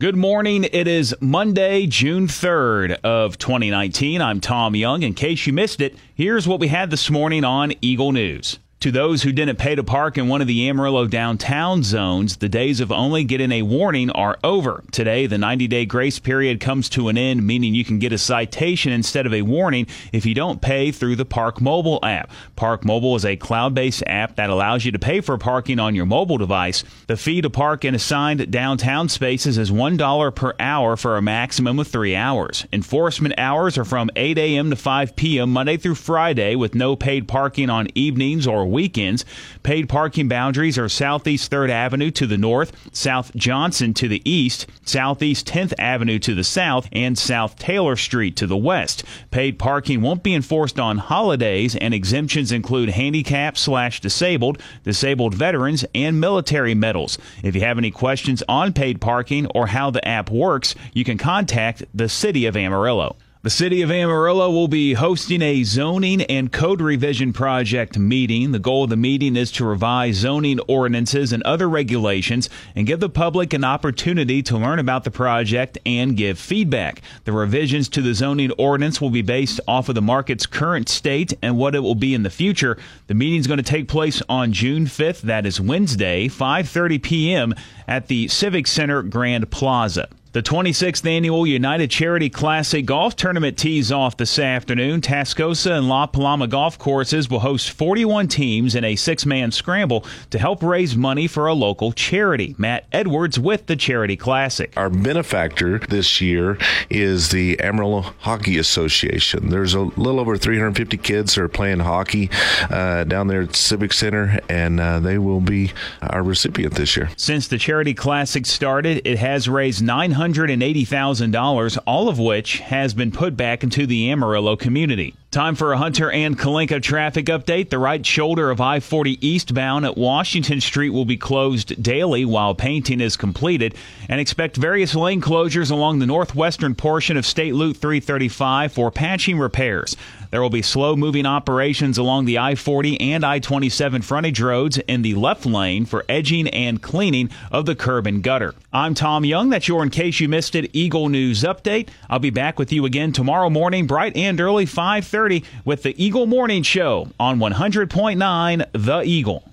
Good morning. It is Monday, June 3rd of 2019. I'm Tom Young. In case you missed it, here's what we had this morning on Eagle News. To those who didn't pay to park in one of the Amarillo downtown zones, the days of only getting a warning are over. Today, the 90 day grace period comes to an end, meaning you can get a citation instead of a warning if you don't pay through the Park Mobile app. Park Mobile is a cloud based app that allows you to pay for parking on your mobile device. The fee to park in assigned downtown spaces is $1 per hour for a maximum of three hours. Enforcement hours are from 8 a.m. to 5 p.m. Monday through Friday with no paid parking on evenings or weekends. Paid parking boundaries are Southeast 3rd Avenue to the north, South Johnson to the east, Southeast 10th Avenue to the south, and South Taylor Street to the west. Paid parking won't be enforced on holidays, and exemptions include handicapped slash disabled, disabled veterans, and military medals. If you have any questions on paid parking or how the app works, you can contact the City of Amarillo. The city of Amarillo will be hosting a zoning and code revision project meeting. The goal of the meeting is to revise zoning ordinances and other regulations and give the public an opportunity to learn about the project and give feedback. The revisions to the zoning ordinance will be based off of the market's current state and what it will be in the future. The meeting is going to take place on June 5th, that is Wednesday, 5:30 p.m. at the Civic Center Grand Plaza. The 26th annual United Charity Classic Golf Tournament tees off this afternoon. Tascosa and La Paloma golf courses will host 41 teams in a six man scramble to help raise money for a local charity. Matt Edwards with the Charity Classic. Our benefactor this year is the Amarillo Hockey Association. There's a little over 350 kids that are playing hockey uh, down there at Civic Center, and uh, they will be our recipient this year. Since the Charity Classic started, it has raised 900 $180,000, all of which has been put back into the Amarillo community. Time for a Hunter and Kalinka traffic update. The right shoulder of I 40 eastbound at Washington Street will be closed daily while painting is completed, and expect various lane closures along the northwestern portion of State Loop 335 for patching repairs. There will be slow moving operations along the I 40 and I 27 frontage roads in the left lane for edging and cleaning of the curb and gutter. I'm Tom Young. That's your In Case You Missed It Eagle News Update. I'll be back with you again tomorrow morning, bright and early, 5:30 with the Eagle Morning Show on 100.9 The Eagle.